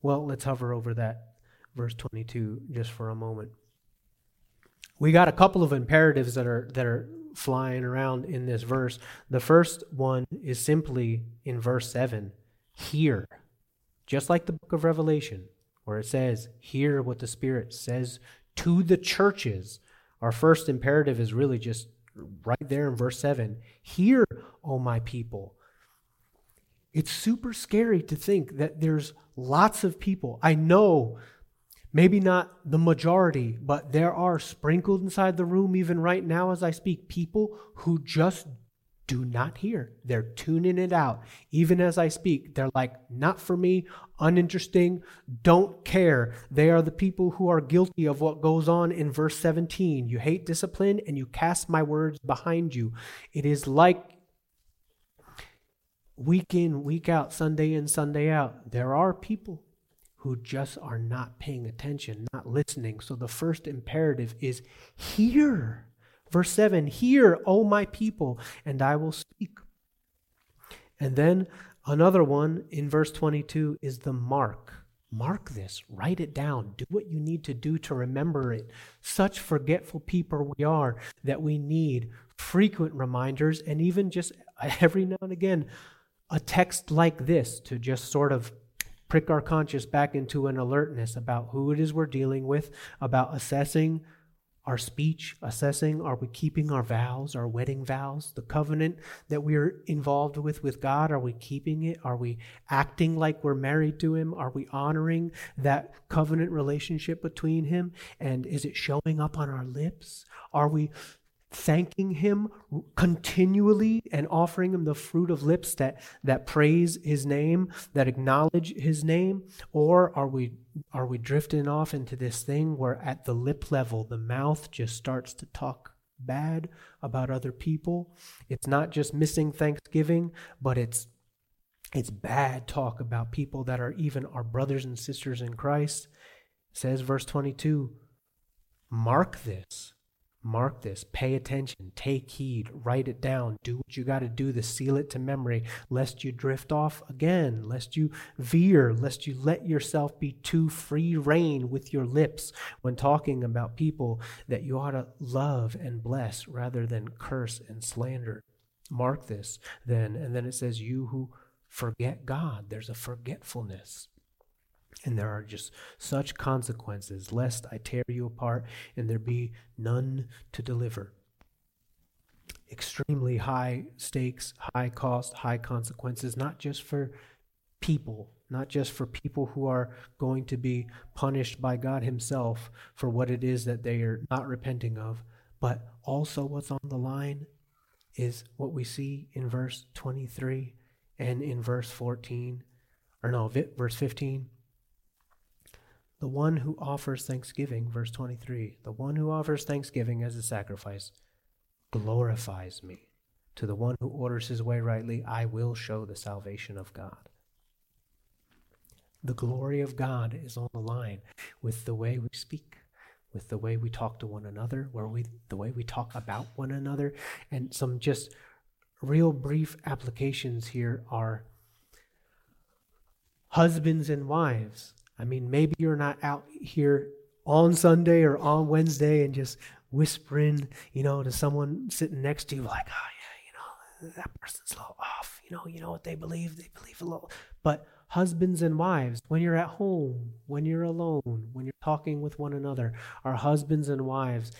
Well, let's hover over that verse 22 just for a moment. We got a couple of imperatives that are that are flying around in this verse. The first one is simply in verse 7, hear. Just like the book of Revelation, where it says, hear what the Spirit says to the churches Our first imperative is really just right there in verse 7 Hear, O my people. It's super scary to think that there's lots of people. I know maybe not the majority, but there are sprinkled inside the room, even right now as I speak, people who just do not hear. They're tuning it out. Even as I speak, they're like, not for me, uninteresting, don't care. They are the people who are guilty of what goes on in verse 17. You hate discipline and you cast my words behind you. It is like week in, week out, Sunday in, Sunday out. There are people who just are not paying attention, not listening. So the first imperative is hear. Verse 7 Hear, O my people, and I will speak. And then another one in verse 22 is the mark. Mark this, write it down, do what you need to do to remember it. Such forgetful people we are that we need frequent reminders and even just *laughs* every now and again a text like this to just sort of prick our conscience back into an alertness about who it is we're dealing with, about assessing our speech, assessing are we keeping our vows, our wedding vows, the covenant that we're involved with with God, are we keeping it? Are we acting like we're married to Him? Are we honoring that covenant relationship between Him? And is it showing up on our lips? Are we thanking him continually and offering him the fruit of lips that, that praise his name, that acknowledge his name? Or are we, are we drifting off into this thing where at the lip level, the mouth just starts to talk bad about other people? It's not just missing Thanksgiving, but it's it's bad talk about people that are even our brothers and sisters in Christ. It says verse 22, mark this Mark this, pay attention, take heed, write it down, do what you got to do to seal it to memory, lest you drift off again, lest you veer, lest you let yourself be too free rein with your lips when talking about people that you ought to love and bless rather than curse and slander. Mark this then, and then it says, You who forget God, there's a forgetfulness. And there are just such consequences, lest I tear you apart and there be none to deliver. Extremely high stakes, high cost, high consequences, not just for people, not just for people who are going to be punished by God Himself for what it is that they are not repenting of, but also what's on the line is what we see in verse 23 and in verse 14, or no, verse 15 the one who offers thanksgiving, verse 23, the one who offers thanksgiving as a sacrifice glorifies me. To the one who orders his way rightly, I will show the salvation of God. The glory of God is on the line with the way we speak, with the way we talk to one another, where we the way we talk about one another, and some just real brief applications here are husbands and wives I mean, maybe you're not out here on Sunday or on Wednesday and just whispering, you know, to someone sitting next to you, like, oh yeah, you know, that person's a little off. You know, you know what they believe? They believe a little. But husbands and wives, when you're at home, when you're alone, when you're talking with one another, are husbands and wives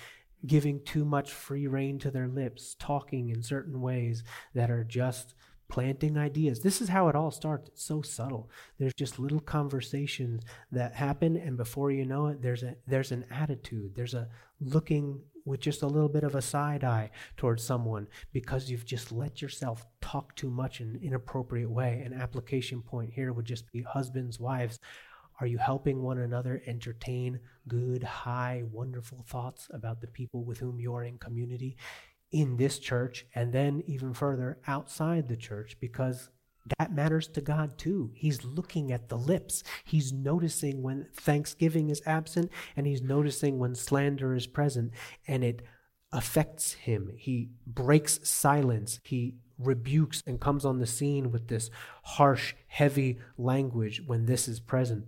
giving too much free rein to their lips, talking in certain ways that are just planting ideas. This is how it all starts. It's so subtle. There's just little conversations that happen, and before you know it, there's a there's an attitude. There's a looking with just a little bit of a side eye towards someone because you've just let yourself talk too much in an inappropriate way. An application point here would just be husbands, wives. Are you helping one another entertain good, high, wonderful thoughts about the people with whom you're in community? In this church and then even further outside the church because that matters to God too. He's looking at the lips. He's noticing when thanksgiving is absent and he's noticing when slander is present and it affects him. He breaks silence. He rebukes and comes on the scene with this harsh, heavy language when this is present.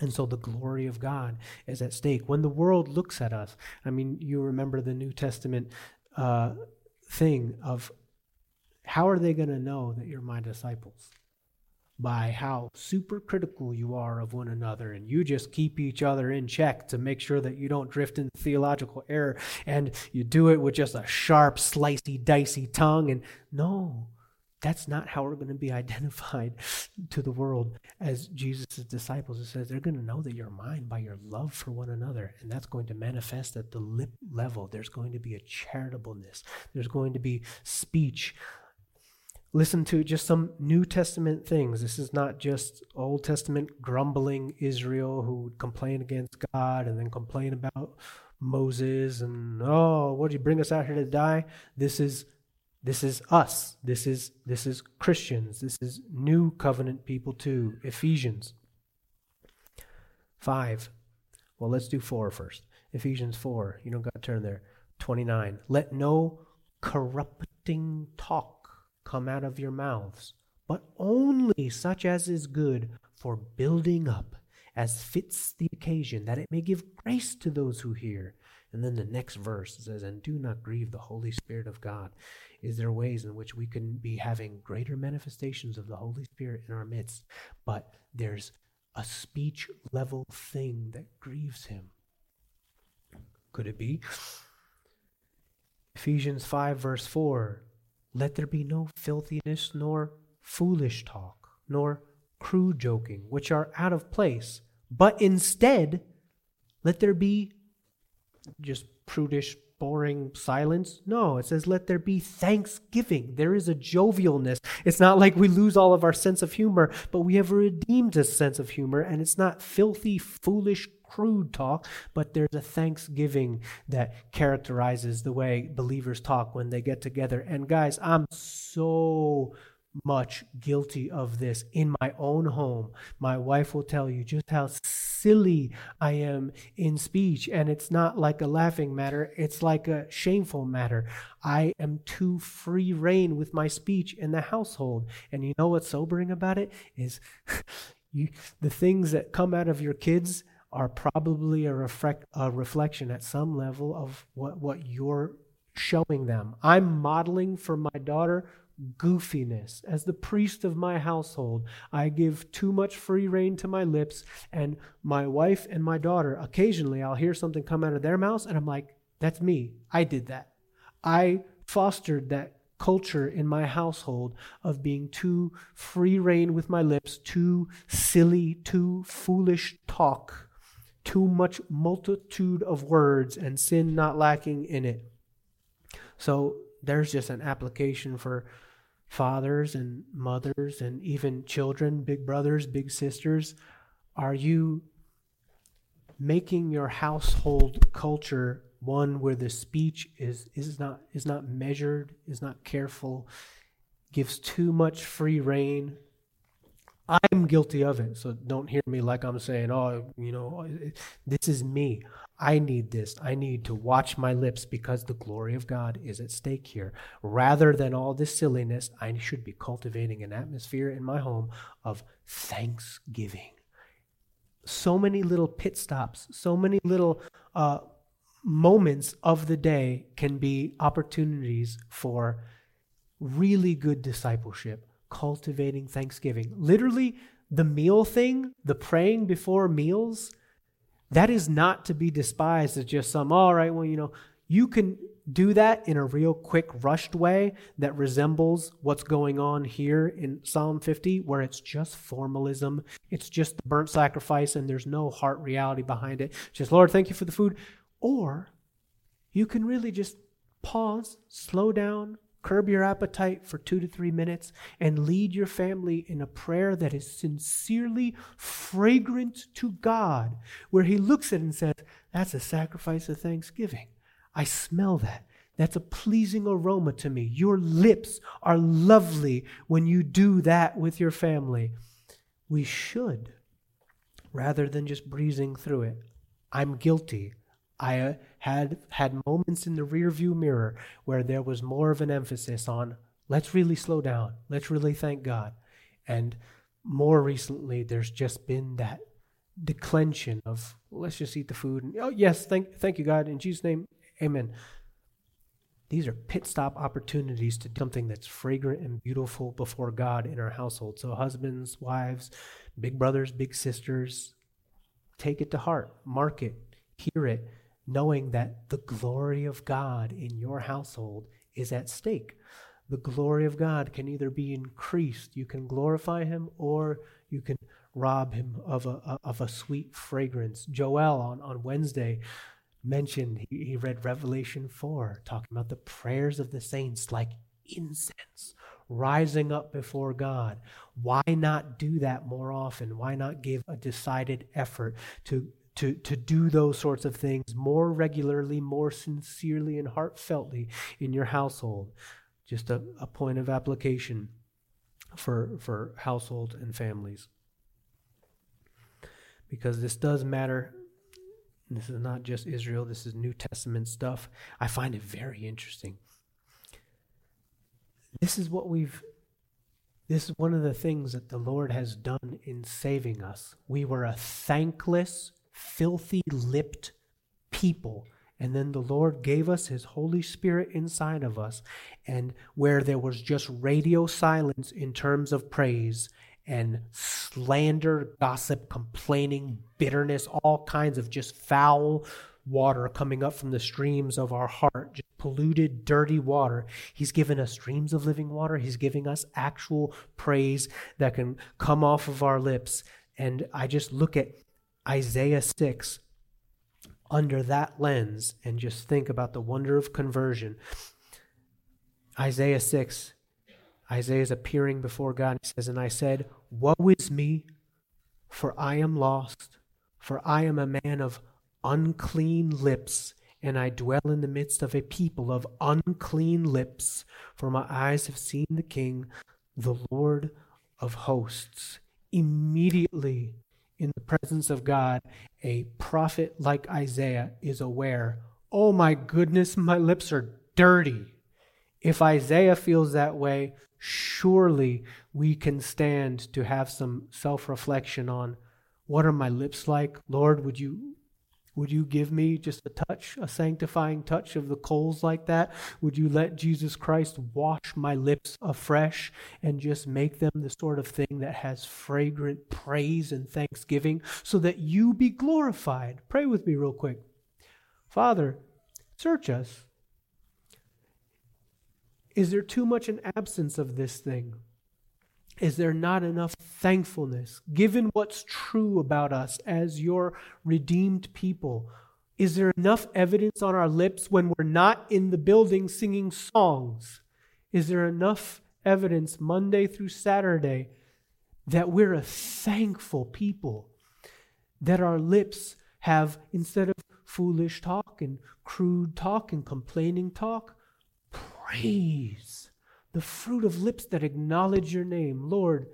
And so the glory of God is at stake. When the world looks at us, I mean, you remember the New Testament uh, thing of how are they going to know that you're my disciples? by how super critical you are of one another and you just keep each other in check to make sure that you don't drift into theological error and you do it with just a sharp slicey dicey tongue and no that's not how we're going to be *laughs* identified to the world as Jesus' disciples. It says they're going to know that you're mine by your love for one another. And that's going to manifest at the lip level. There's going to be a charitableness, there's going to be speech. Listen to just some New Testament things. This is not just Old Testament grumbling Israel who would complain against God and then complain about Moses and, oh, what did you bring us out here to die? This is this is us. This is this is Christians. This is new covenant people too. Ephesians 5. Well, let's do 4 first. Ephesians 4. You don't got to turn there. 29. Let no corrupting talk come out of your mouths, but only such as is good for building up, as fits the occasion, that it may give grace to those who hear. And then the next verse says, And do not grieve the Holy Spirit of God. Is there ways in which we can be having greater manifestations of the Holy Spirit in our midst, but there's a speech level thing that grieves him? Could it be? Ephesians 5, verse 4 Let there be no filthiness, nor foolish talk, nor crude joking, which are out of place, but instead, let there be just prudish, boring silence. No, it says, let there be thanksgiving. There is a jovialness. It's not like we lose all of our sense of humor, but we have redeemed a sense of humor, and it's not filthy, foolish, crude talk, but there's a thanksgiving that characterizes the way believers talk when they get together. And guys, I'm so much guilty of this in my own home. My wife will tell you just how silly I am in speech, and it's not like a laughing matter, it's like a shameful matter. I am too free rein with my speech in the household. And you know what's sobering about it is *laughs* you, the things that come out of your kids are probably a, reflect, a reflection at some level of what, what you're showing them. I'm modeling for my daughter goofiness. As the priest of my household, I give too much free rein to my lips, and my wife and my daughter, occasionally I'll hear something come out of their mouths, and I'm like, that's me. I did that. I fostered that culture in my household of being too free rein with my lips, too silly, too foolish talk, too much multitude of words, and sin not lacking in it. So there's just an application for fathers and mothers and even children, big brothers, big sisters? Are you making your household culture one where the speech is, is, not, is not measured, is not careful, gives too much free rein? I'm guilty of it. So don't hear me like I'm saying, oh, you know, this is me. I need this. I need to watch my lips because the glory of God is at stake here. Rather than all this silliness, I should be cultivating an atmosphere in my home of thanksgiving. So many little pit stops, so many little uh, moments of the day can be opportunities for really good discipleship, cultivating thanksgiving. Literally, the meal thing, the praying before meals that is not to be despised as just some, all right, well, you know, you can do that in a real quick, rushed way that resembles what's going on here in Psalm 50, where it's just formalism. It's just the burnt sacrifice and there's no heart reality behind it. Just, Lord, thank you for the food. Or you can really just pause, slow down, Curb your appetite for two to three minutes and lead your family in a prayer that is sincerely fragrant to God, where He looks at it and says, That's a sacrifice of thanksgiving. I smell that. That's a pleasing aroma to me. Your lips are lovely when you do that with your family. We should, rather than just breezing through it. I'm guilty. I had had moments in the rearview mirror where there was more of an emphasis on let's really slow down, let's really thank God. And more recently, there's just been that declension of let's just eat the food and oh yes, thank thank you God in Jesus' name, Amen. These are pit stop opportunities to do something that's fragrant and beautiful before God in our household. So, husbands, wives, big brothers, big sisters, take it to heart, mark it, hear it, knowing that the glory of God in your household is at stake. The glory of God can either be increased, you can glorify Him, or you can rob Him of a, of a sweet fragrance. Joel on, on Wednesday mentioned, he, he read Revelation 4, talking about the prayers of the saints like incense rising up before God. Why not do that more often? Why not give a decided effort to, to, to do those sorts of things more regularly, more sincerely, and heartfeltly in your household? Just a, a point of application for, for households and families. Because this does matter this is not just Israel, this is New Testament stuff. I find it very interesting. This is what we've this is one of the things that the Lord has done in saving us. We were a thankless, filthy lipped people. And then the Lord gave us His Holy Spirit inside of us. And where there was just radio silence in terms of praise, and slander, gossip, complaining, bitterness, all kinds of just foul water coming up from the streams of our heart, just polluted, dirty water. He's given us streams of living water. He's giving us actual praise that can come off of our lips. And I just look at Isaiah 6 under that lens and just think about the wonder of conversion. Isaiah 6 Isaiah is appearing before God. He says, And I said, Woe is me, for I am lost, for I am a man of unclean lips, and I dwell in the midst of a people of unclean lips, for my eyes have seen the King, the Lord of hosts. Immediately, in the presence of God, a prophet like Isaiah is aware, Oh my goodness, my lips are dirty. If Isaiah feels that way, surely we can stand to have some self-reflection on what are my lips like? Lord, would you would you give me just a touch, a sanctifying touch of the coals like that? Would you let Jesus Christ wash my lips afresh and just make them the sort of thing that has fragrant praise and thanksgiving so that you be glorified? Pray with me real quick. Father, search us is there too much an absence of this thing? Is there not enough thankfulness, given what's true about us as your redeemed people? Is there enough evidence on our lips when we're not in the building singing songs? Is there enough evidence Monday through Saturday that we're a thankful people? That our lips have, instead of foolish talk and crude talk and complaining talk, praise, the fruit of lips that acknowledge your name. Lord,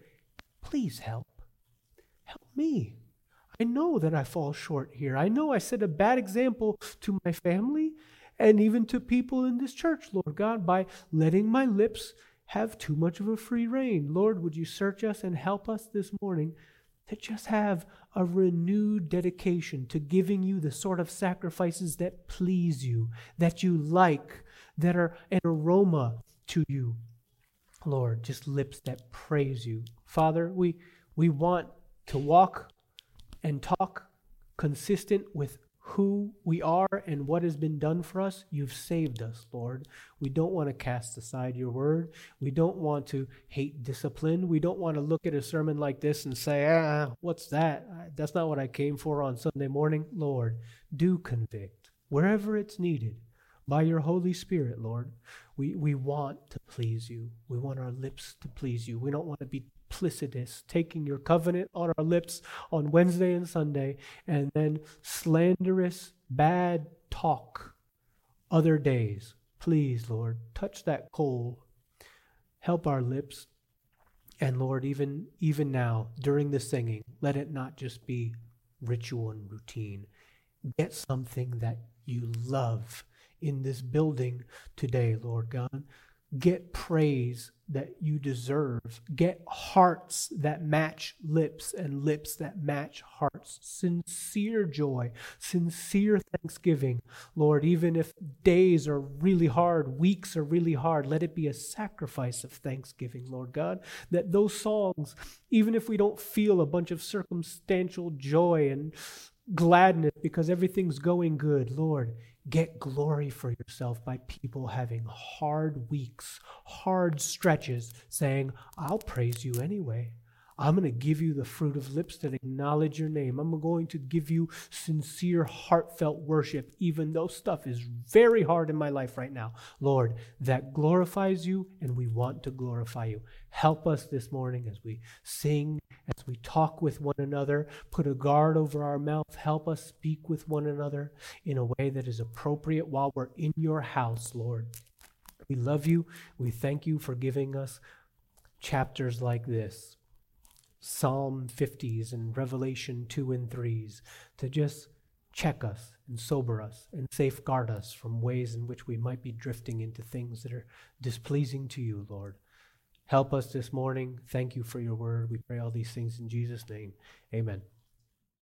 please help. Help me. I know that I fall short here. I know I set a bad example to my family and even to people in this church, Lord God, by letting my lips have too much of a free rein. Lord, would you search us and help us this morning to just have a renewed dedication to giving you the sort of sacrifices that please you, that you like, that are an aroma to you. Lord, just lips that praise you. Father, we, we want to walk and talk consistent with who we are and what has been done for us. You've saved us, Lord. We don't want to cast aside your word. We don't want to hate discipline. We don't want to look at a sermon like this and say, ah, what's that? That's not what I came for on Sunday morning. Lord, do convict wherever it's needed by your Holy Spirit, Lord. We, we want to please you. We want our lips to please you. We don't want to be duplicitous, taking your covenant on our lips on Wednesday and Sunday, and then slanderous, bad talk other days. Please, Lord, touch that coal. Help our lips. And Lord, even even now, during the singing, let it not just be ritual and routine. Get something that you love in this building today, Lord God. get praise that you deserve. Get hearts that match lips and lips that match hearts. Sincere joy, sincere thanksgiving. Lord, even if days are really hard, weeks are really hard, let it be a sacrifice of thanksgiving, Lord God. That those songs, even if we don't feel a bunch of circumstantial joy and gladness because everything's going good, Lord, get glory for yourself by people having hard weeks, hard stretches, saying, I'll praise you anyway. I'm going to give you the fruit of lips that acknowledge your name. I'm going to give you sincere, heartfelt worship, even though stuff is very hard in my life right now. Lord, that glorifies you, and we want to glorify you. Help us this morning as we sing, as we talk with one another. Put a guard over our mouth. Help us speak with one another in a way that is appropriate while we're in your house, Lord. We love you. We thank you for giving us chapters like this. Psalm 50s and Revelation 2 and 3s to just check us and sober us and safeguard us from ways in which we might be drifting into things that are displeasing to you, Lord. Help us this morning. Thank you for your word. We pray all these things in Jesus' name. Amen.